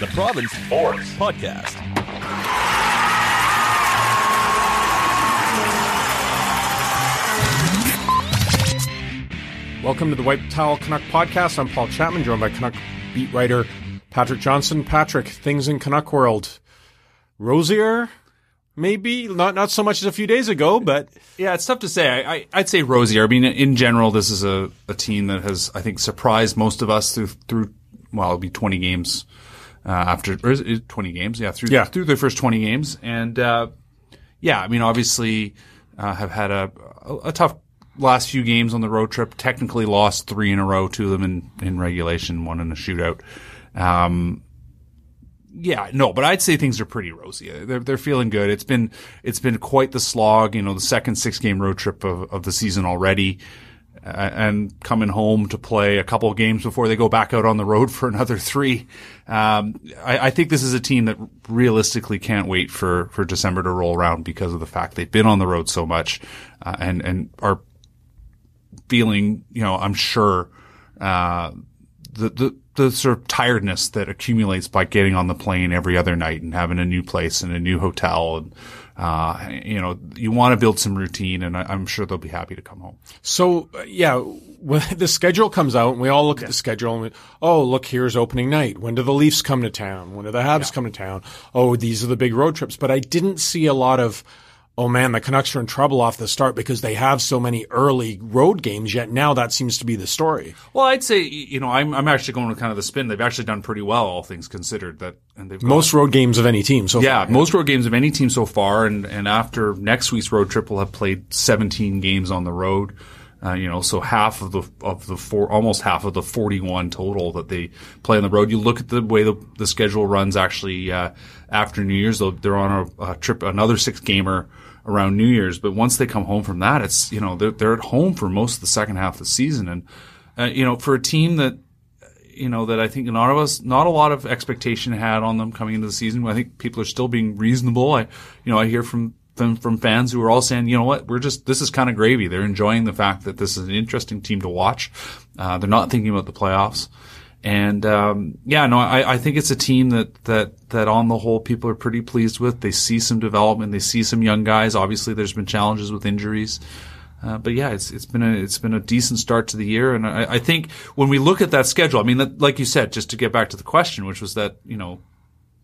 The Province Sports Podcast. Welcome to the White Towel Canuck Podcast. I'm Paul Chapman, joined by Canuck beat writer Patrick Johnson. Patrick, things in Canuck world rosier, maybe not not so much as a few days ago, but yeah, it's tough to say. I, I, would say rosier. I mean, in general, this is a, a team that has, I think, surprised most of us through through well, it'll be 20 games uh, after or 20 games, yeah, through yeah. through their first 20 games, and uh, yeah, I mean, obviously, uh, have had a, a, a tough last few games on the road trip. Technically lost three in a row, two of them in, in regulation, one in a shootout. Um, yeah, no, but I'd say things are pretty rosy. They're they're feeling good. It's been it's been quite the slog. You know, the second six game road trip of, of the season already, and coming home to play a couple of games before they go back out on the road for another three. Um, I, I, think this is a team that realistically can't wait for for December to roll around because of the fact they've been on the road so much, uh, and and are feeling, you know, I'm sure, uh, the, the, the sort of tiredness that accumulates by getting on the plane every other night and having a new place and a new hotel and, uh, you know, you want to build some routine and I, am sure they'll be happy to come home. So, uh, yeah, when the schedule comes out and we all look yeah. at the schedule and we, oh, look, here's opening night. When do the Leafs come to town? When do the Habs yeah. come to town? Oh, these are the big road trips. But I didn't see a lot of, oh man, the Canucks are in trouble off the start because they have so many early road games. Yet now that seems to be the story. Well, I'd say you know I'm I'm actually going with kind of the spin. They've actually done pretty well, all things considered. That and they've most road games of any team so yeah, far. most road games of any team so far. And and after next week's road trip, we'll have played 17 games on the road. Uh, you know, so half of the of the four, almost half of the 41 total that they play on the road. You look at the way the, the schedule runs. Actually, uh, after New Year's, they're on a, a trip, another six gamer around New Year's. But once they come home from that, it's you know they're they're at home for most of the second half of the season, and uh, you know for a team that you know that I think a lot of us not a lot of expectation had on them coming into the season. I think people are still being reasonable. I you know I hear from from, from fans who are all saying, you know what, we're just this is kind of gravy. They're enjoying the fact that this is an interesting team to watch. Uh, they're not thinking about the playoffs. And um, yeah, no, I, I think it's a team that that that on the whole people are pretty pleased with. They see some development. They see some young guys. Obviously, there's been challenges with injuries. Uh, but yeah, it's it's been a it's been a decent start to the year, and I, I think when we look at that schedule, I mean, that, like you said, just to get back to the question, which was that you know,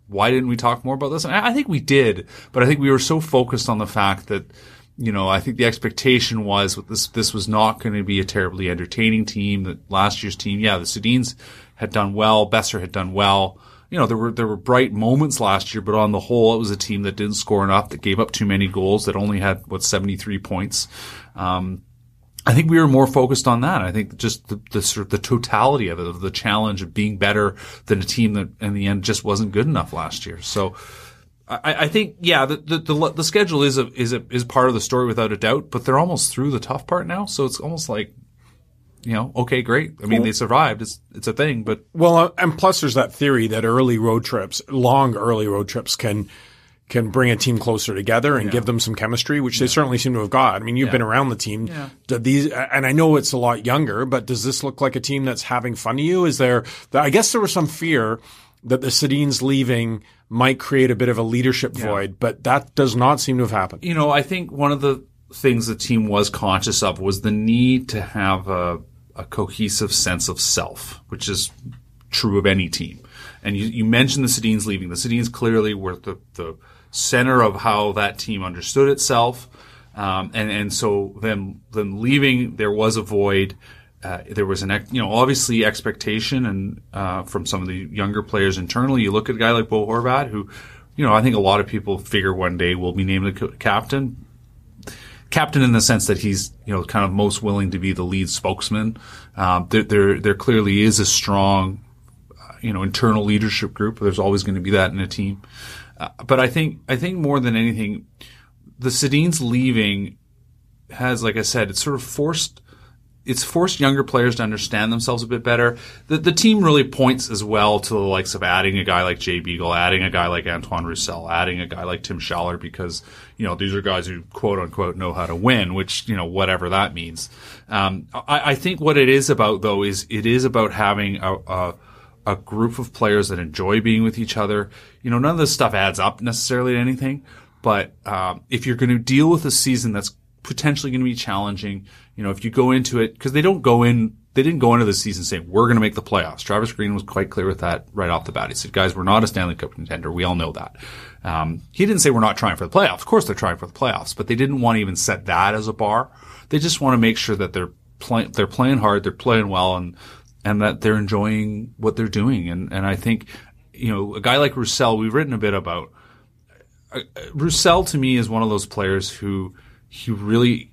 why didn't we talk more about this? And I, I think we did, but I think we were so focused on the fact that you know, I think the expectation was this this was not going to be a terribly entertaining team. That last year's team, yeah, the Sedins had done well, Boeser had done well. You know, there were there were bright moments last year, but on the whole, it was a team that didn't score enough, that gave up too many goals, that only had what seventy three points. Um, I think we were more focused on that. I think just the, the, sort of the totality of it, of the challenge of being better than a team that in the end just wasn't good enough last year. So, I, I think, yeah, the, the, the, the, schedule is a, is a, is part of the story without a doubt, but they're almost through the tough part now. So it's almost like, you know, okay, great. I mean, they survived. It's, it's a thing, but. Well, uh, and plus there's that theory that early road trips, long early road trips can, can bring a team closer together and yeah. give them some chemistry, which yeah. they certainly seem to have got. I mean, you've yeah. been around the team. These, and I know it's a lot younger, but does this look like a team that's having fun to you? Is there, I guess there was some fear that the Sedins leaving might create a bit of a leadership void, but that does not seem to have happened. You know, I think one of the things the team was conscious of was the need to have a, a cohesive sense of self, which is true of any team. And you, you mentioned the Sedins leaving. The Sedins clearly were the, the center of how that team understood itself. Um, and, and so them, them leaving, there was a void. Uh, there was an, you know, obviously expectation and, uh, from some of the younger players internally. You look at a guy like Bo Horvat, who, you know, I think a lot of people figure one day will be named the captain. Captain in the sense that he's, you know, kind of most willing to be the lead spokesman. Um, there, there, there clearly is a strong, uh, you know, internal leadership group. There's always going to be that in a team. Uh, but I think, I think more than anything, the Sedins leaving has, like I said, it's sort of forced it's forced younger players to understand themselves a bit better. The, the team really points as well to the likes of adding a guy like Jay Beagle, adding a guy like Antoine Roussel, adding a guy like Tim Schaller because, you know, these are guys who quote unquote know how to win, which, you know, whatever that means. Um, I, I, think what it is about though is it is about having a, a a group of players that enjoy being with each other. You know, none of this stuff adds up necessarily to anything, but um, if you're going to deal with a season that's potentially going to be challenging. You know, if you go into it, because they don't go in, they didn't go into the season saying, we're going to make the playoffs. Travis Green was quite clear with that right off the bat. He said, guys, we're not a Stanley Cup contender. We all know that. Um, he didn't say we're not trying for the playoffs. Of course they're trying for the playoffs, but they didn't want to even set that as a bar. They just want to make sure that they're playing, they're playing hard, they're playing well, and, and that they're enjoying what they're doing. And, and I think, you know, a guy like Roussel, we've written a bit about, uh, Roussel to me is one of those players who, he really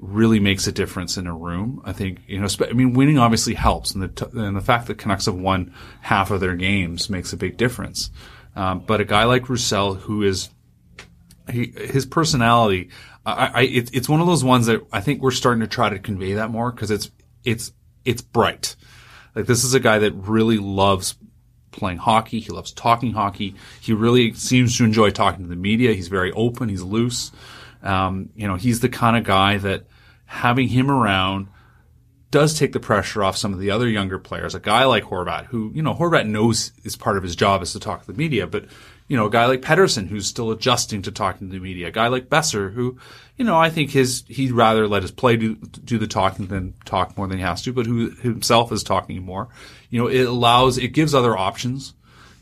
really makes a difference in a room. I think you know. I mean, winning obviously helps, and the t- and the fact that Canucks have won half of their games makes a big difference. Um, but a guy like Roussel, who is he, his personality, I, I it, it's one of those ones that I think we're starting to try to convey that more because it's it's it's bright. Like this is a guy that really loves playing hockey. He loves talking hockey. He really seems to enjoy talking to the media. He's very open. He's loose. Um, you know, he's the kind of guy that having him around does take the pressure off some of the other younger players. A guy like Horvat, who, you know, Horvat knows is part of his job is to talk to the media, but, you know, a guy like Pettersson, who's still adjusting to talking to the media. A guy like Boeser, who, you know, I think his, he'd rather let his play do, do the talking than talk more than he has to, but who himself is talking more. You know, it allows, it gives other options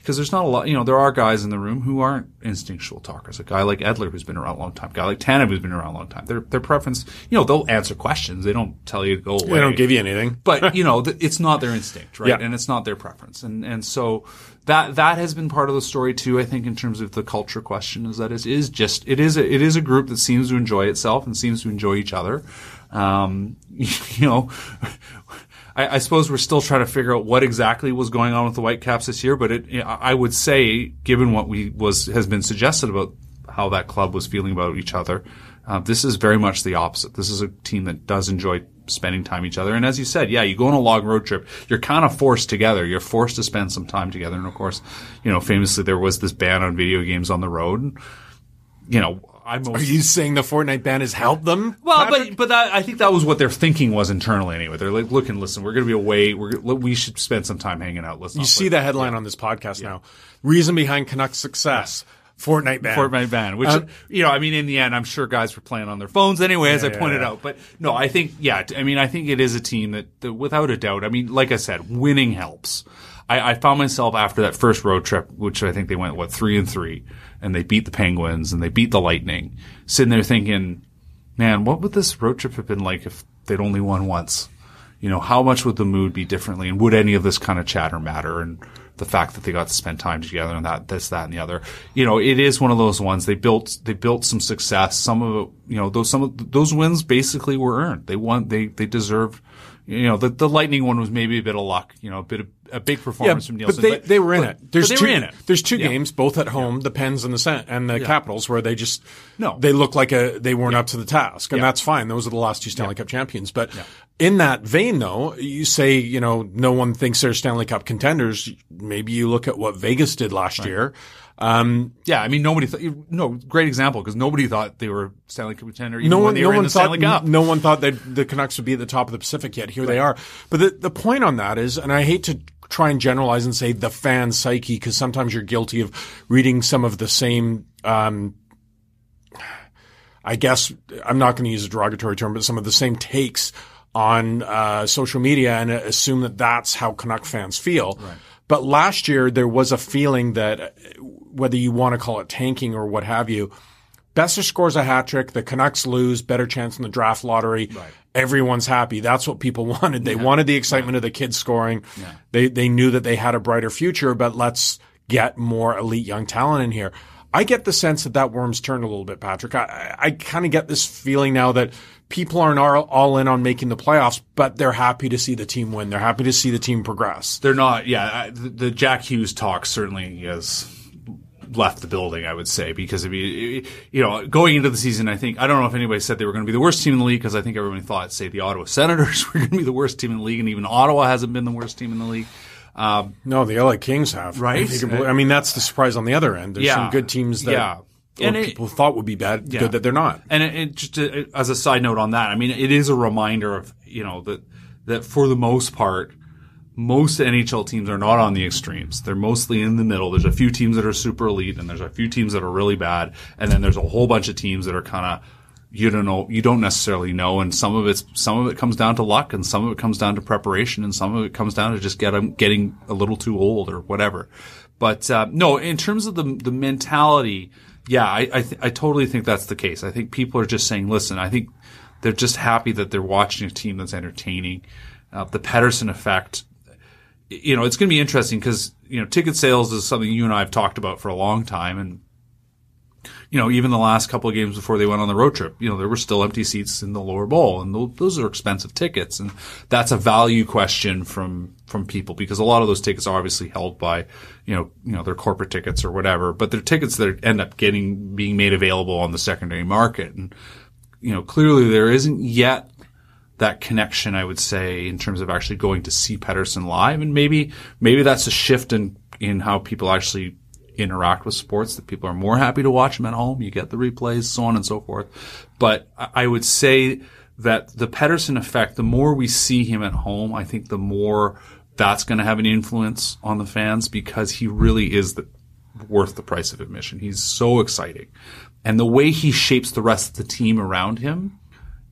because there's not a lot, you know, there are guys in the room who aren't instinctual talkers. A guy like Edler who's been around a long time, a guy like Tanev who's been around a long time. Their their preference, you know, they'll answer questions. They don't tell you to go away. They don't give you anything. but you know, it's not their instinct, right? Yeah. And it's not their preference. And and so that that has been part of the story too. I think in terms of the culture question is that it is just it is a, it is a group that seems to enjoy itself and seems to enjoy each other. Um, you know, I, I, suppose we're still trying to figure out what exactly was going on with the Whitecaps this year. But it, I would say, given what we was has been suggested about how that club was feeling about each other, uh, this is very much the opposite. This is a team that does enjoy spending time each other. And as you said, yeah, you go on a long road trip, you're kind of forced together. You're forced to spend some time together. And of course, you know, famously there was this ban on video games on the road. You know, I'm Are you saying the Fortnite ban has helped them? Well, Patrick? but but that, I think that was what their thinking was internally anyway. They're like, look and listen, we're going to be away. We're we should spend some time hanging out. Let's you see the headline yeah. on this podcast yeah. now. Reason behind Canucks success. Fortnite ban. Fortnite ban, which, uh, you know, I mean, in the end, I'm sure guys were playing on their phones anyway, as yeah, I pointed out. But no, I think, yeah, I mean, I think it is a team that, that without a doubt, I mean, like I said, winning helps. I, I found myself after that first road trip, which I think they went, what, three and three and they beat the Penguins and they beat the Lightning, sitting there thinking, man, what would this road trip have been like if they'd only won once? You know, how much would the mood be differently and would any of this kind of chatter matter? And the fact that they got to spend time together and that, this, that, and the other. You know, it is one of those ones. They built, they built some success. Some of you know, those, some of those wins basically were earned. They won, they, they deserved you know, the, the Lightning one was maybe a bit of luck, you know, a bit of a big performance yeah, from Nielsen. But they, but, they were in but, it. There's they two, in it. There's two yeah. games, both at home, yeah. the Pens and the Sen- and the Capitals, where they just no, they look like a they weren't up to the task, and that's fine. Those are the last two Stanley Cup champions. But in that vein, though, you say you know no one thinks they're Stanley Cup contenders. Maybe you look at what Vegas did last right. year. Um, yeah, I mean, nobody thought, no, great example, because nobody thought they were Stanley Cup contender even no one, when they no were one in the thought, Stanley Cup. No one thought that the Canucks would be at the top of the Pacific yet. Here right. they are. But the, the point on that is, and I hate to try and generalize and say the fan psyche, because sometimes you're guilty of reading some of the same, um, I guess I'm not going to use a derogatory term, but some of the same takes on uh, social media and assume that that's how Canuck fans feel. Right. But last year there was a feeling that uh, whether you want to call it tanking or what have you, Boeser scores a hat trick, the Canucks lose, better chance in the draft lottery. Right. Everyone's happy. That's what people wanted. They yeah. wanted the excitement yeah. of the kids scoring. Yeah. They they knew that they had a brighter future, but let's get more elite young talent in here. I get the sense that that worm's turned a little bit, Patrick. I, I kind of get this feeling now that people aren't all in on making the playoffs, but they're happy to see the team win. They're happy to see the team progress. They're not, yeah. The, the Jack Hughes talk certainly has left the building, I would say, because I mean, you know, going into the season, I think I don't know if anybody said they were going to be the worst team in the league because I think everybody thought, say, the Ottawa Senators were going to be the worst team in the league, and even Ottawa hasn't been the worst team in the league. Um, no, the LA Kings have. Right. I mean, that's the surprise on the other end. There's yeah, some good teams that yeah. and it, people thought would be bad, yeah. good that they're not. And it, it just uh, as a side note on that, I mean, it is a reminder of you know that that for the most part, most NHL teams are not on the extremes. They're mostly in the middle. There's a few teams that are super elite, and there's a few teams that are really bad, and then there's a whole bunch of teams that are kind of you don't know, you don't necessarily know. And some of it's, some of it comes down to luck and some of it comes down to preparation and some of it comes down to just get them getting a little too old or whatever. But, uh, no, in terms of the, the mentality, yeah, I, I, th- I totally think that's the case. I think people are just saying, listen, I think they're just happy that they're watching a team that's entertaining. Uh, the Pettersson effect, you know, it's going to be interesting because, you know, ticket sales is something you and I have talked about for a long time. And you know, even the last couple of games before they went on the road trip, you know, there were still empty seats in the lower bowl and those are expensive tickets. And that's a value question from, from people because a lot of those tickets are obviously held by, you know, you know, their corporate tickets or whatever, but they're tickets that end up getting, being made available on the secondary market. And, you know, clearly there isn't yet that connection, I would say, in terms of actually going to see Pettersson live. And maybe, maybe that's a shift in, in how people actually interact with sports, that people are more happy to watch them at home. You get the replays, so on and so forth. But I would say that the Pettersson effect, the more we see him at home, I think the more that's going to have an influence on the fans because he really is the, worth the price of admission. He's so exciting. And the way he shapes the rest of the team around him,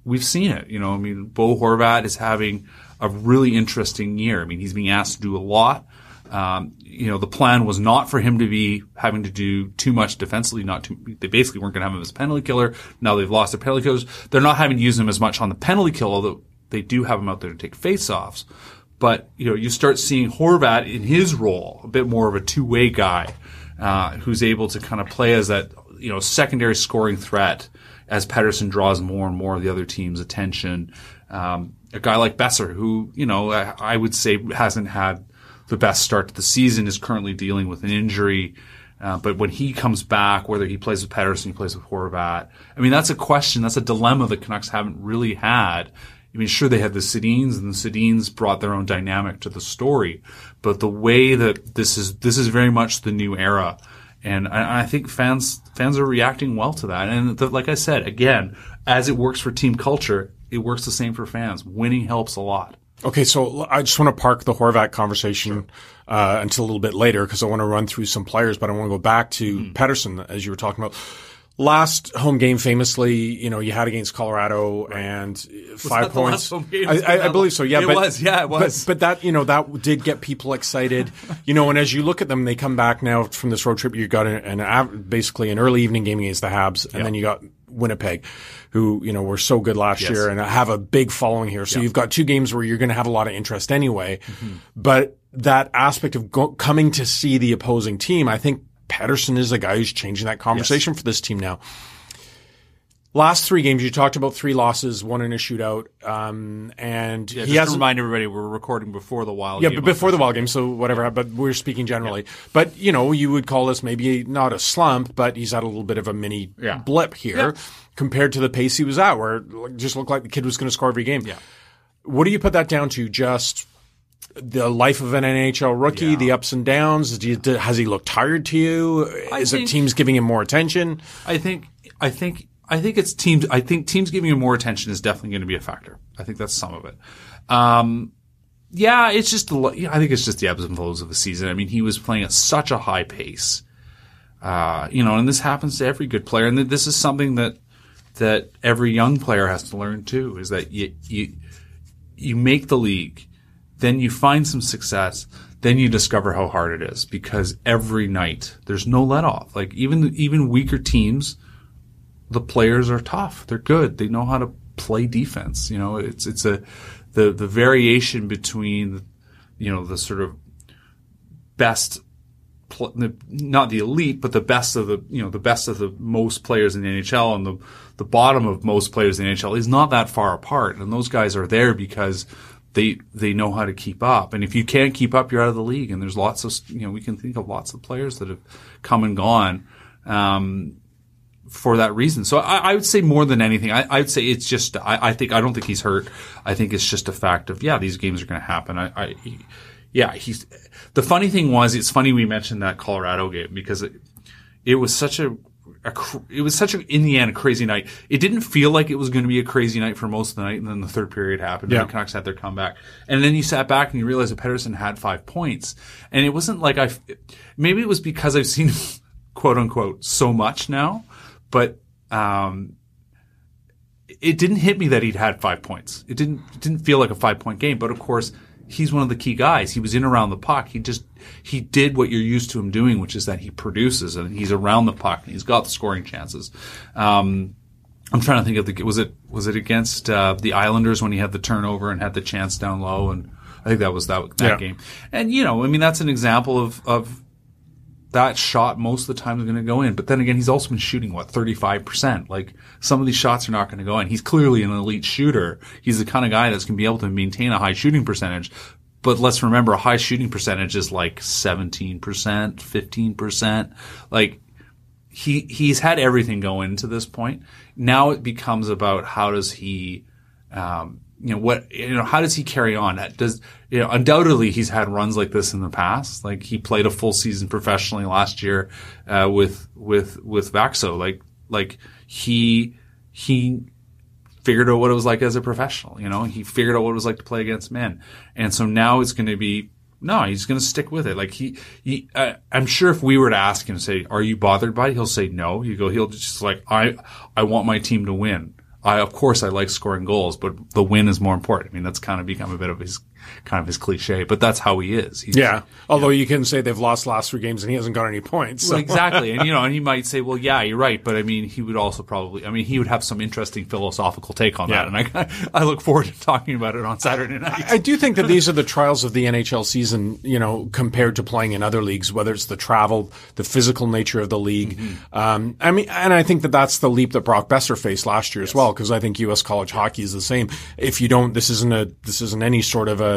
we've seen it. You know, I mean, Bo Horvat is having a really interesting year. I mean, he's being asked to do a lot. Um, you know, the plan was not for him to be having to do too much defensively. Not too, they basically weren't going to have him as a penalty killer. Now they've lost their penalty killers. They're not having to use him as much on the penalty kill, although they do have him out there to take faceoffs. But you know, you start seeing Horvat in his role, a bit more of a two-way guy, uh, who's able to kind of play as that you know secondary scoring threat as Pettersson draws more and more of the other team's attention. Um, a guy like Boeser, who you know I, I would say hasn't had the best start to the season, is currently dealing with an injury. Uh, but when he comes back, whether he plays with Pettersson, he plays with Horvat. I mean, that's a question. That's a dilemma the Canucks haven't really had. I mean, sure, they had the Sedins, and the Sedins brought their own dynamic to the story. But the way that this is, this is very much the new era. And I, I think fans, fans are reacting well to that. And the, like I said, again, as it works for team culture, it works the same for fans. Winning helps a lot. Okay, so I just want to park the Horvat conversation sure. uh, until a little bit later because I want to run through some players, but I want to go back to mm. Pettersson as you were talking about. Last home game, famously, you know, you had against Colorado right. and was five points. I, I, I, believe so. Yeah, it but, was. Yeah, it was. But, but, that, you know, that did get people excited. you know, and as you look at them, they come back now from this road trip. You got an, an basically an early evening game against the Habs, and yep. then you got Winnipeg, who you know were so good last yes. year and have a big following here. So you've got two games where you're going to have a lot of interest anyway. Mm-hmm. But that aspect of go- coming to see the opposing team, I think Pettersson is a guy who's changing that conversation yes. for this team now. Last three games, you talked about three losses, one in a shootout, um, and yeah, he has to remind everybody we're recording before the Wild. Game. Yeah, but before the Wild game, so whatever. But we're speaking generally. Yeah. But you know, you would call this maybe not a slump, but he's had a little bit of a mini yeah. blip here compared to the pace he was at, where it just looked like the kid was going to score every game. Yeah. What do you put that down to? Just the life of an NHL rookie, yeah. the ups and downs. You, has he looked tired to you? Is think, it teams giving him more attention? I think. I think I think it's teams. I think teams giving him more attention is definitely going to be a factor. I think that's some of it. Um, yeah, it's just. The, I think it's just the ebbs and flows of the season. I mean, he was playing at such a high pace. Uh, you know, and this happens to every good player, and this is something that that every young player has to learn too. Is that you you you make the league, then you find some success, then you discover how hard it is because every night there's no let off. Like even even weaker teams, the players are tough. They're good. They know how to play defense. You know, it's it's a the the variation between you know the sort of best not the elite, but the best of the you know the best of the most players in the NHL and the the bottom of most players in the NHL is not that far apart, and those guys are there because they they know how to keep up. And if you can't keep up, you're out of the league. And there's lots of you know we can think of lots of players that have come and gone um, for that reason. So I, I, would say more than anything, I, would say it's just I, I, think I don't think he's hurt. I think it's just a fact of yeah, these games are going to happen. I, I he, yeah, he's the funny thing was it's funny we mentioned that Colorado game because it, it was such a a, it was such an in the end crazy night. It didn't feel like it was going to be a crazy night for most of the night, and then the third period happened. Yeah. And the Canucks had their comeback, and then you sat back and you realized that Pettersson had five points, and it wasn't like I. Maybe it was because I've seen quote unquote so much now, but um, it didn't hit me that he'd had five points. It didn't it didn't feel like a five point game, but of course he's one of the key guys. He was in around the puck. He just he did what you're used to him doing, which is that he produces and he's around the puck and he's got the scoring chances. Um, I'm trying to think of the was it was it against uh, the Islanders when he had the turnover and had the chance down low and I think that was that that yeah. game. And you know, I mean, that's an example of of that shot most of the time is going to go in. But then again, he's also been shooting what 35%. Like some of these shots are not going to go in. He's clearly an elite shooter. He's the kind of guy that's going to be able to maintain a high shooting percentage. But let's remember a high shooting percentage is like 17%, 15%. Like he, he's had everything go into this point. Now it becomes about how does he, um, you know what you know how does he carry on does you know undoubtedly he's had runs like this in the past like he played a full season professionally last year uh, with with with Växjö like like he he figured out what it was like as a professional you know he figured out what it was like to play against men and so now it's going to be no, he's going to stick with it. Like he, he uh, I'm sure if we were to ask him, say, "Are you bothered by it?" He'll say no. You go, he'll just like, I, I want my team to win. I, of course, I like scoring goals, but the win is more important. I mean, that's kind of become a bit of his kind of his cliche, but that's how he is. He's, yeah. Although you, know, you can say they've lost last three games and he hasn't got any points. So. Well, exactly. And, you know, and he might say, well, yeah, you're right. But I mean, he would also probably, I mean, he would have some interesting philosophical take on yeah. that. And I, I look forward to talking about it on Saturday night. I, I do think that these are the trials of the NHL season, you know, compared to playing in other leagues, whether it's the travel, the physical nature of the league. Mm-hmm. Um, I mean, and I think that that's the leap that Brock Boeser faced last year yes. as well, because I think U.S. college hockey is the same. If you don't, this isn't a, this isn't any sort of a,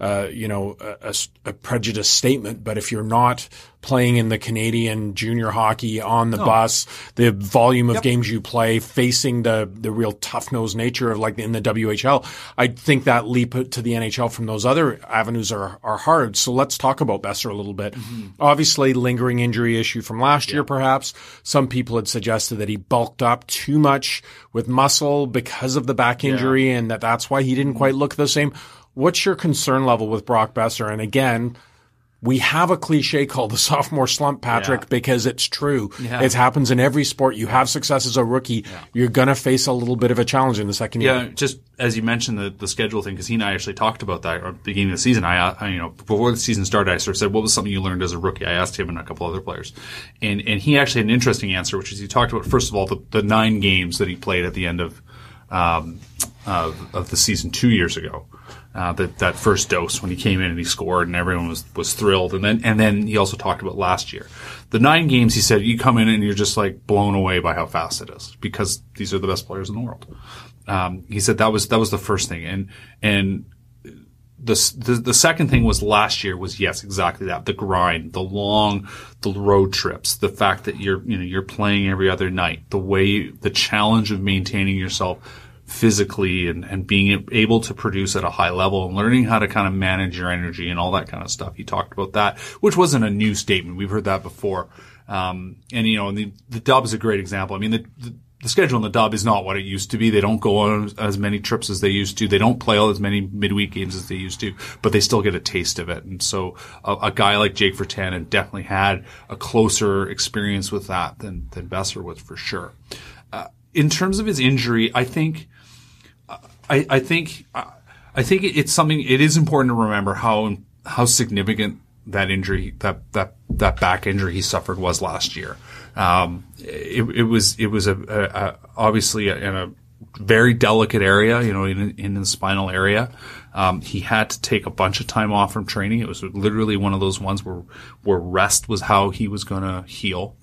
uh, you know, a, a, prejudice statement, but if you're not playing in the Canadian junior hockey on the no. bus, the volume of yep. games you play, facing the the real tough nosed nature of like in the WHL, I think that leap to the NHL from those other avenues are are hard. So let's talk about Boeser a little bit. Mm-hmm. Obviously, lingering injury issue from last year, perhaps. Some people had suggested that he bulked up too much with muscle because of the back injury, yeah. and that that's why he didn't quite look the same. What's your concern level with Brock Boeser? And again, we have a cliche called the sophomore slump, Patrick, yeah. because it's true. Yeah. It happens in every sport. You have success as a rookie. Yeah. You're going to face a little bit of a challenge in the second year. Yeah, just as you mentioned the, the schedule thing, because he and I actually talked about that at the beginning of the season. I, I, you know, before the season started, I sort of said, what was something you learned as a rookie? I asked him and a couple other players. And, and he actually had an interesting answer, which is he talked about, first of all, the, the nine games that he played at the end of, um, of, of the season two years ago uh, that that first dose when he came in and he scored and everyone was was thrilled. And then and then he also talked about last year, the nine games. He said you come in and you're just like blown away by how fast it is because these are the best players in the world. Um, he said that was that was the first thing, and and the, the, the second thing was last year was yes exactly that the grind the long the road trips the fact that you're you know you're playing every other night the way the challenge of maintaining yourself physically and, and being able to produce at a high level and learning how to kind of manage your energy and all that kind of stuff. He talked about that, which wasn't a new statement. We've heard that before. Um, and you know, and the, the dub is a great example. I mean, the, the, the schedule in the dub is not what it used to be. They don't go on as many trips as they used to. They don't play all as many midweek games as they used to, but they still get a taste of it. And so a, a guy like Jake Virtanen definitely had a closer experience with that than, than Boeser was for sure. Uh, in terms of his injury, I think, I, I think, I think it's something. It is important to remember how how significant that injury, that that that back injury he suffered was last year. Um, it, it, was it was a, a, a obviously in a very delicate area, you know, in, in the spinal area. Um, he had to take a bunch of time off from training. It was literally one of those ones where where rest was how he was going to heal.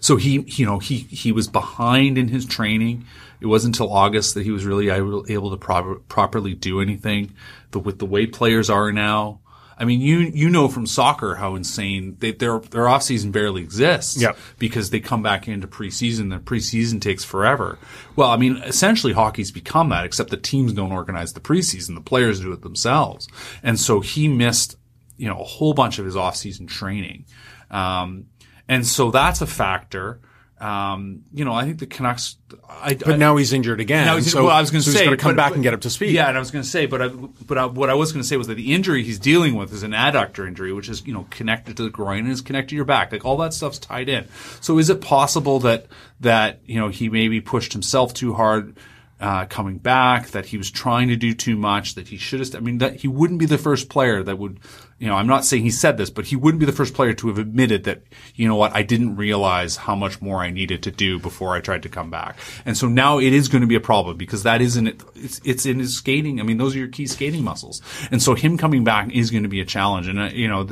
So he, you know, he he was behind in his training. It wasn't until August that he was really able to pro- properly do anything. The, with the way players are now, I mean, you you know from soccer how insane they, their their off season barely exists. Yep. Because they come back into preseason. The preseason takes forever. Well, I mean, essentially hockey's become that, except the teams don't organize the preseason. The players do it themselves. And so he missed, you know, a whole bunch of his off season training. Um, and so that's a factor. Um, you know, I think the Canucks. I, but I, now he's injured again. Now he's, so, well, I was going to so say, he's going to come but, back but, and get up to speed. Yeah, and I was going to say, but I, but I, what I was going to say was that the injury he's dealing with is an adductor injury, which is you know connected to the groin and is connected to your back. Like all that stuff's tied in. So is it possible that that you know he maybe pushed himself too hard? Uh, coming back, that he was trying to do too much, that he should have. I mean, that he wouldn't be the first player that would you know, I'm not saying he said this, but he wouldn't be the first player to have admitted that, you know what, I didn't realize how much more I needed to do before I tried to come back. And so now it is going to be a problem because that isn't. It's, it's in his skating. I mean, those are your key skating muscles. And so him coming back is going to be a challenge. And, uh, you know,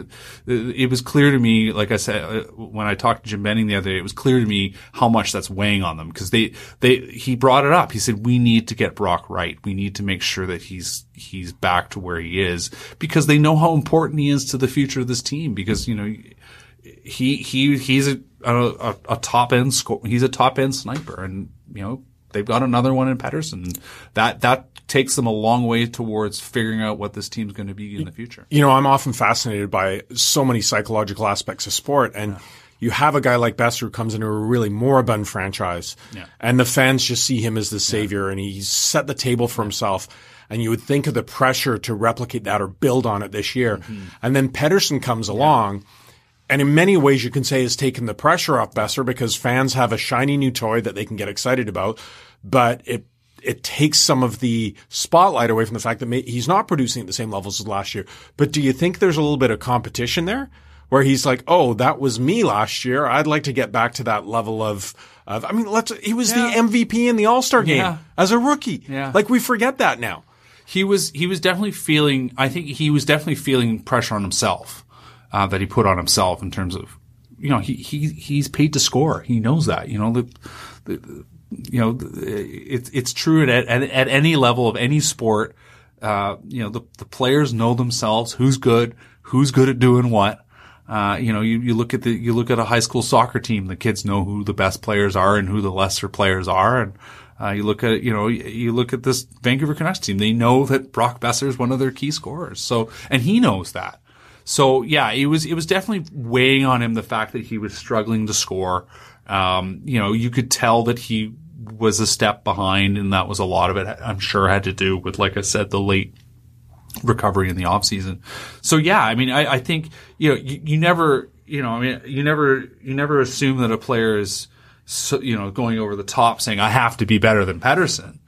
it was clear to me, like I said, uh, when I talked to Jim Benning the other day, it was clear to me how much that's weighing on them because they, they, he brought it up. He said, we need to get Brock right. We need to make sure that he's, he's back to where he is because they know how important he is to the future of this team because, you know, he, he, he's a, a, a top end score. He's a top end sniper and, you know, they've got another one in Pettersson. That, that takes them a long way towards figuring out what this team's going to be in the future. You know, I'm often fascinated by so many psychological aspects of sport and yeah you have a guy like Boeser who comes into a really moribund franchise, yeah. and the fans just see him as the savior, yeah. and he's set the table for himself and you would think of the pressure to replicate that or build on it this year. Mm-hmm. And then Pettersson comes along. And in many ways, you can say has taken the pressure off Boeser because fans have a shiny new toy that they can get excited about, but it it takes some of the spotlight away from the fact that he's not producing at the same levels as last year. But do you think there's a little bit of competition there, where he's like, "Oh, that was me last year. I'd like to get back to that level of." of I mean, let's. He was yeah. the MVP in the All Star game yeah. as a rookie. Yeah. Like we forget that now he was he was definitely feeling. I think he was definitely feeling pressure on himself uh, that he put on himself in terms of you know he he he's paid to score. He knows that. You know the, the you know it's it's true at, at at any level of any sport. Uh, you know the the players know themselves who's good, who's good at doing what. Uh, you know, you, you look at the you look at a high school soccer team. The kids know who the best players are and who the lesser players are, and uh, you look at, you know, you look at this Vancouver Canucks team. They know that Brock Boeser is one of their key scorers. So, and he knows that. So yeah, it was, it was definitely weighing on him the fact that he was struggling to score. Um, you know, you could tell that he was a step behind and that was a lot of it, I'm sure had to do with, like I said, the late recovery in the off season. So yeah, I mean, I, I think, you know, you, you never, you know, I mean, you never, you never assume that a player is, so, you know, going over the top saying, I have to be better than Pettersson.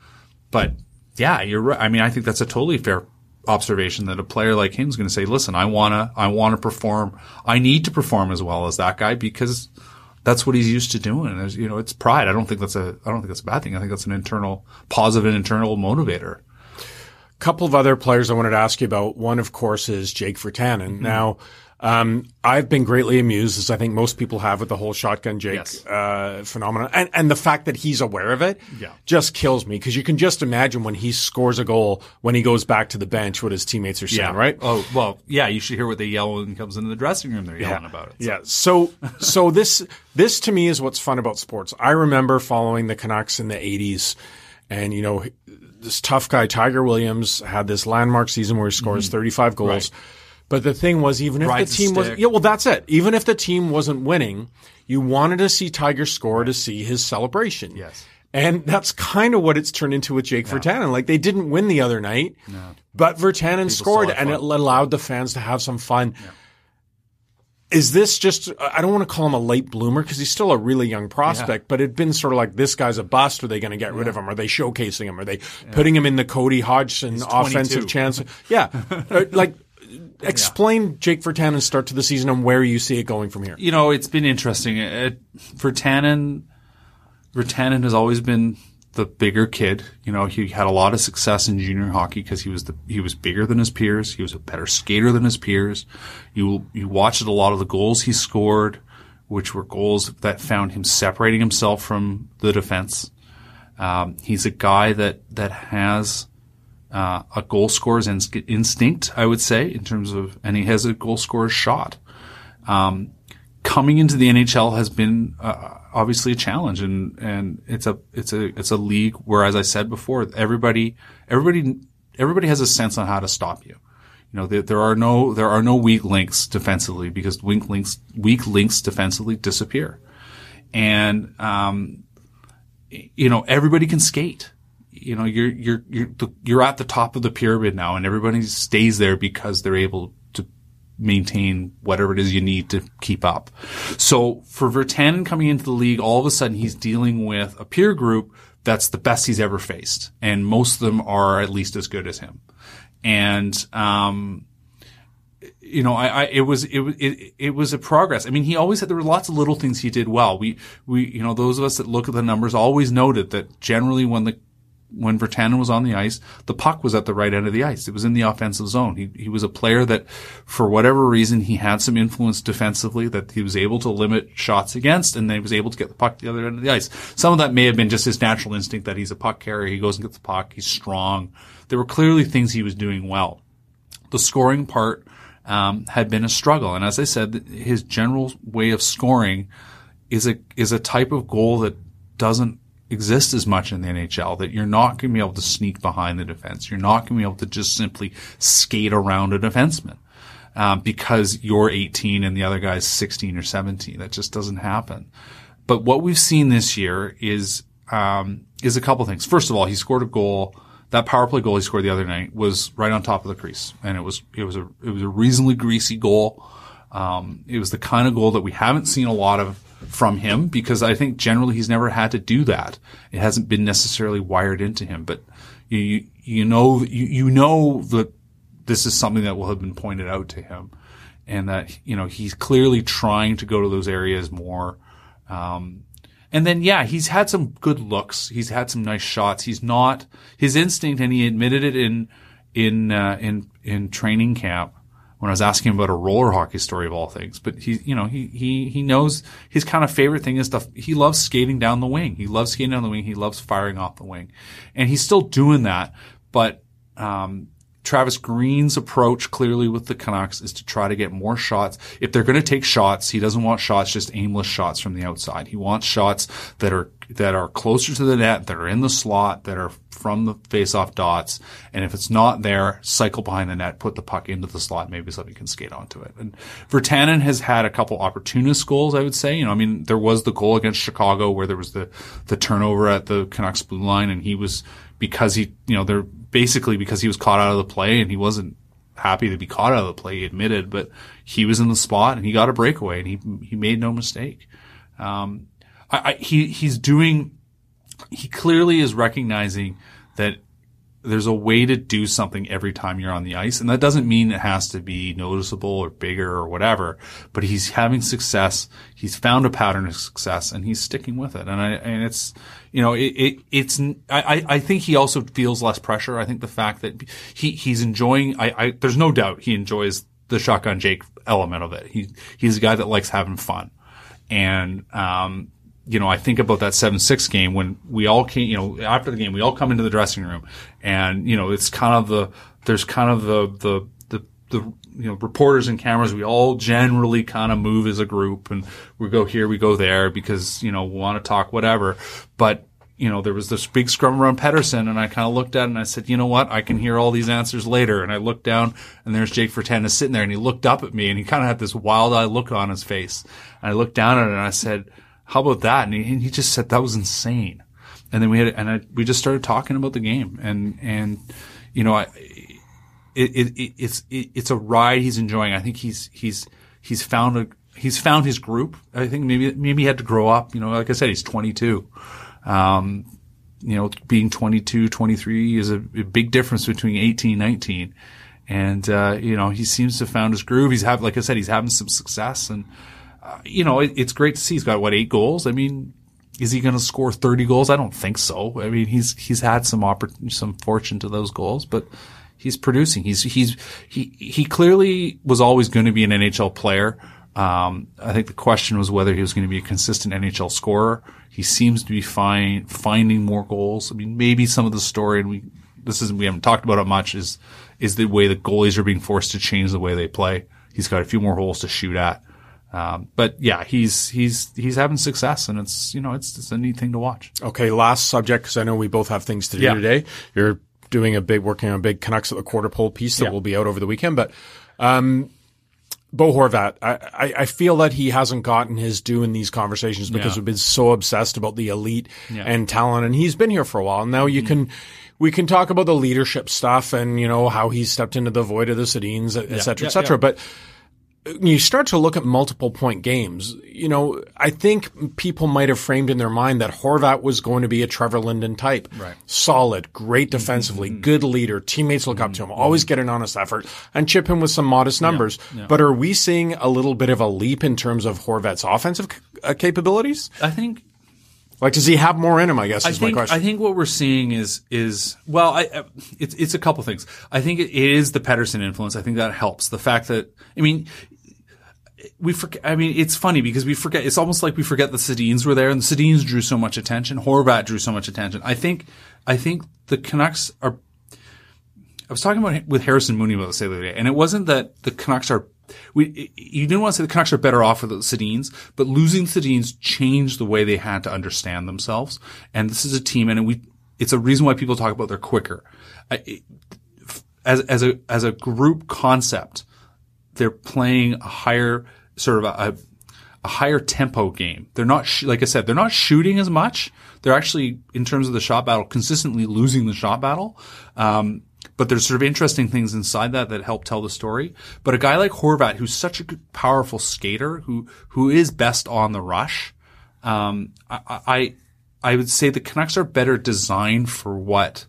But yeah, you're right. I mean, I think that's a totally fair observation that a player like him is going to say, listen, I want to, I want to perform. I need to perform as well as that guy because that's what he's used to doing. There's, you know, it's pride. I don't think that's a, I don't think that's a bad thing. I think that's an internal, positive internal motivator. Couple of other players I wanted to ask you about. One, of course, is Jake Virtanen. Mm-hmm. Now, um, I've been greatly amused, as I think most people have, with the whole shotgun Jake yes. uh, phenomenon, and and the fact that he's aware of it yeah. just kills me because you can just imagine when he scores a goal when he goes back to the bench what his teammates are saying, yeah. right? Oh well, yeah, you should hear what they yell when he comes into the dressing room. They're yelling yeah. about it. So. Yeah, so so this this to me is what's fun about sports. I remember following the Canucks in the '80s, and you know this tough guy Tiger Williams had this landmark season where he scores mm-hmm. 35 goals. Right but the thing was, even if the team was, yeah, well, that's it. Even if the team wasn't winning, you wanted to see Tiger score to see his celebration. Yes. And that's kind of what it's turned into with Jake Virtanen. Like they didn't win the other night, no. but Virtanen People scored and it allowed the fans to have some fun. Yeah. Is this just I don't want to call him a late bloomer because he's still a really young prospect, yeah. but it'd been sort of like this guy's a bust. Are they going to get rid of him? Are they showcasing him? Are they yeah. putting him in the Cody Hodgson offensive chance? yeah, uh, like explain Jake Virtanen's start to the season and where you see it going from here. You know, it's been interesting. It, Virtanen, Virtanen has always been the bigger kid. You know, he had a lot of success in junior hockey because he was the he was bigger than his peers. He was a better skater than his peers. You you watched a lot of the goals he scored, which were goals that found him separating himself from the defense. Um, he's a guy that that has uh, a goal scorer's instinct, I would say, in terms of, and he has a goal scorer's shot. Um, coming into the NHL has been uh, obviously a challenge, and and it's a it's a it's a league where, as I said before, everybody everybody everybody has a sense on how to stop you. You know, there, there are no there are no weak links defensively because weak links weak links defensively disappear, and um, you know everybody can skate. You know, you're you're you're you're at the top of the pyramid now, and everybody stays there because they're able maintain whatever it is you need to keep up. So for Virtanen coming into the league, all of a sudden he's dealing with a peer group that's the best he's ever faced. And most of them are at least as good as him. And, um, you know, I, I, it was, it it, it was a progress. I mean, he always had, there were lots of little things he did well. We, we, you know, those of us that look at the numbers always noted that generally when the when Virtanen was on the ice, the puck was at the right end of the ice. It was in the offensive zone. He, he was a player that, for whatever reason, he had some influence defensively that he was able to limit shots against, and then he was able to get the puck to the other end of the ice. Some of that may have been just his natural instinct that he's a puck carrier. He goes and gets the puck. He's strong. There were clearly things he was doing well. The scoring part um, had been a struggle, and as I said, his general way of scoring is a is a type of goal that doesn't exist as much in the NHL that you're not going to be able to sneak behind the defense. You're not going to be able to just simply skate around a defenseman um, because you're 18 and the other guy's 16 or 17. That just doesn't happen. But what we've seen this year is um, is a couple things. First of all, he scored a goal. That power play goal he scored the other night was right on top of the crease, and it was it was a it was a reasonably greasy goal. Um, it was the kind of goal that we haven't seen a lot of from him because I think generally he's never had to do that. It hasn't been necessarily wired into him, but you, you know, you, you know that this is something that will have been pointed out to him and that, you know, he's clearly trying to go to those areas more. Um, and then, yeah, he's had some good looks. He's had some nice shots. He's not his instinct, and he admitted it in in uh, in in training camp when I was asking about a roller hockey story of all things. But he, you know, he, he, he knows his kind of favorite thing is stuff. He loves skating down the wing. He loves skating down the wing. He loves firing off the wing. And he's still doing that. But, um, Travis Green's approach clearly with the Canucks is to try to get more shots. If they're going to take shots, he doesn't want shots, just aimless shots from the outside. He wants shots that are, that are closer to the net, that are in the slot, that are from the face-off dots. And if it's not there, cycle behind the net, put the puck into the slot, maybe somebody can skate onto it. And Virtanen has had a couple opportunist goals, I would say. You know, I mean, there was the goal against Chicago where there was the, the turnover at the Canucks blue line and he was, because he, you know, they're basically because he was caught out of the play and he wasn't happy to be caught out of the play, he admitted, but he was in the spot and he got a breakaway and he, he made no mistake. Um, I, I, he, he's doing, he clearly is recognizing that there's a way to do something every time you're on the ice. And that doesn't mean it has to be noticeable or bigger or whatever, but he's having success. He's found a pattern of success and he's sticking with it. And I, and it's, you know, it, it it's, I, I think he also feels less pressure. I think the fact that he, he's enjoying, I, I, there's no doubt he enjoys the shotgun Jake element of it. He, he's a guy that likes having fun. And, um, you know, I think about that seven six game when we all came, you know, after the game, we all come into the dressing room and, you know, it's kind of the, there's kind of the, the, the, the, you know, reporters and cameras, we all generally kind of move as a group and we go here, we go there because, you know, we want to talk whatever. But, you know, there was this big scrum around Pettersson and I kind of looked at it and I said, you know what? I can hear all these answers later. And I looked down and there's Jake Virtanen sitting there and he looked up at me and he kind of had this wild eye look on his face. And I looked down at it and I said, how about that? And he, and he just said that was insane. And then we had, and I, we just started talking about the game and, and, you know, I, it, it, it's, it, it's a ride he's enjoying. I think he's, he's, he's found a, he's found his group. I think maybe maybe he had to grow up. You know, like I said, he's 22. Um, you know, being 22, 23 is a, a, big difference between 18, 19. And, uh, you know, he seems to have found his groove. He's have, like I said, he's having some success and, uh, you know, it, it's great to see. He's got what, eight goals? I mean, is he going to score 30 goals? I don't think so. I mean, he's, he's had some oppor- some fortune to those goals, but he's producing. He's, he's, he, he clearly was always going to be an NHL player. Um, I think the question was whether he was going to be a consistent NHL scorer. He seems to be find, finding more goals. I mean, maybe some of the story, and we, this is, we haven't talked about it much, is, is the way the goalies are being forced to change the way they play. He's got a few more holes to shoot at. Um, but yeah, he's he's he's having success, and it's you know it's it's a neat thing to watch. Okay, last subject because I know we both have things to do yeah. today. You're doing a big working on a big Canucks at the quarter pole piece that yeah. will be out over the weekend, but um, Bo Horvat, I, I, I, feel that he hasn't gotten his due in these conversations because yeah. we've been so obsessed about the elite and talent, and he's been here for a while. Now you mm-hmm. can, we can talk about the leadership stuff and you know how he stepped into the void of the Sedins, et cetera, et cetera. But you start to look at multiple point games, you know, I think people might have framed in their mind that Horvat was going to be a Trevor Linden type. Right. Solid, great defensively, mm-hmm. good leader, teammates look up to him, always get an honest effort, and chip him with some modest numbers. Yeah. Yeah. But are we seeing a little bit of a leap in terms of Horvat's offensive uh, capabilities? I think like, does he have more in him? I guess I is think, my question. I think what we're seeing is is well, I, it's it's a couple things. I think it is the Pettersson influence. I think that helps. The fact that I mean, we forget. I mean, it's funny because we forget. It's almost like we forget the Sedins were there, and the Sedins drew so much attention. Horvat drew so much attention. I think. I think the Canucks are. I was talking about with Harrison Mooney about this the other day, and it wasn't that the Canucks are we, you didn't want to say the Canucks are better off with the Sedins, but losing Sedins changed the way they had to understand themselves. And this is a team, and we, it's a reason why people talk about they're quicker. as, as a, as a group concept, they're playing a higher, sort of a, a higher tempo game. They're not, sh- like I said, they're not shooting as much. They're actually, in terms of the shot battle, consistently losing the shot battle. Um, but there's sort of interesting things inside that that help tell the story. But a guy like Horvat, who's such a powerful skater, who who is best on the rush, um, I, I I would say the Canucks are better designed for what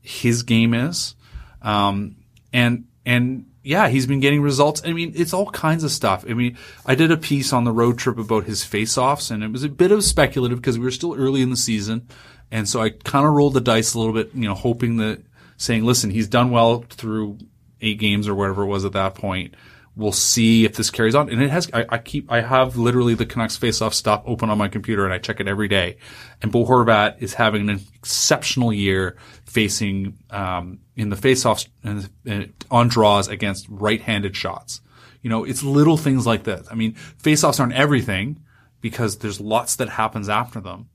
his game is, um, and and yeah, he's been getting results. I mean, it's all kinds of stuff. I mean, I did a piece on the road trip about his face-offs, and it was a bit of speculative because we were still early in the season, and so I kind of rolled the dice a little bit, you know, hoping that saying, listen, he's done well through eight games or whatever it was at that point. We'll see if this carries on. And it has, I, I keep, I have literally the Canucks face-off stuff open on my computer and I check it every day. And Bo Horvat is having an exceptional year facing, um, in the face-offs and, and on draws against right-handed shots. You know, it's little things like this. I mean, face-offs aren't everything because there's lots that happens after them.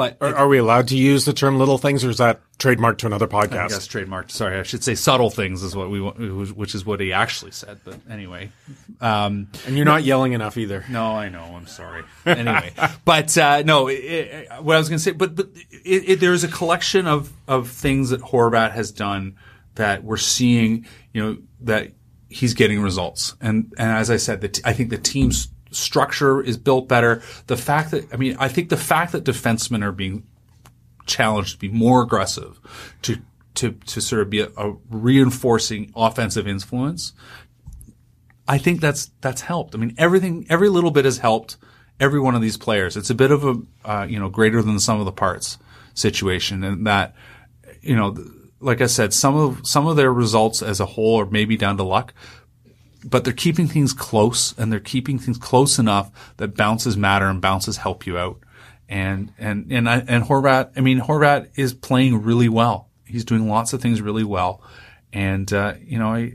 But are, are, we allowed to use the term "little things," or is that trademarked to another podcast? Yes, trademarked. Sorry, I should say "subtle things" is what we which is what he actually said. But anyway, um, and you're not yelling enough either. No, I know. I'm sorry. Anyway, but uh, no, it, it, what I was going to say, but but it, there's a collection of of things that Horvat has done that we're seeing. You know that he's getting results, and and as I said, that I think the team's structure is built better. The fact that, I mean, I think the fact that defensemen are being challenged to be more aggressive, to, to, to sort of be a, a reinforcing offensive influence, I think that's, that's helped. I mean, everything, every little bit has helped every one of these players. It's a bit of a, uh, you know, greater than the sum of the parts situation and that, you know, like I said, some of, some of their results as a whole are maybe down to luck, but they're keeping things close and they're keeping things close enough that bounces matter and bounces help you out. And, and, and I, and Horvat, I mean, Horvat is playing really well. He's doing lots of things really well. And, uh, you know, I,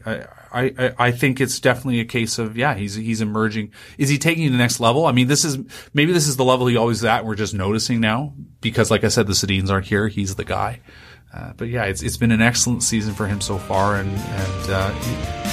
I, I, I think it's definitely a case of, yeah, he's, he's emerging. Is he taking the next level? I mean, this is, maybe this is the level he always at. We're just noticing now because, like I said, the Sedins aren't here. He's the guy. Uh, but yeah, it's, it's been an excellent season for him so far. And, and, uh,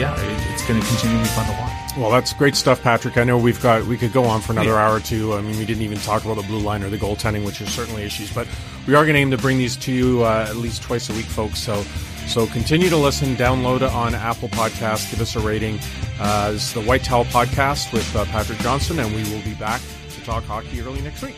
yeah, it, it's going to continue to be fun to watch. Well, that's great stuff, Patrick. I know we've got we could go on for another yeah. hour or two. I mean, we didn't even talk about the blue line or the goaltending, which are certainly issues, but we are going to aim to bring these to you uh, at least twice a week, folks. So So continue to listen, download it on Apple Podcast, give us a rating. Uh, this is the White Towel Podcast with uh, Patrick Johnston, and we will be back to talk hockey early next week.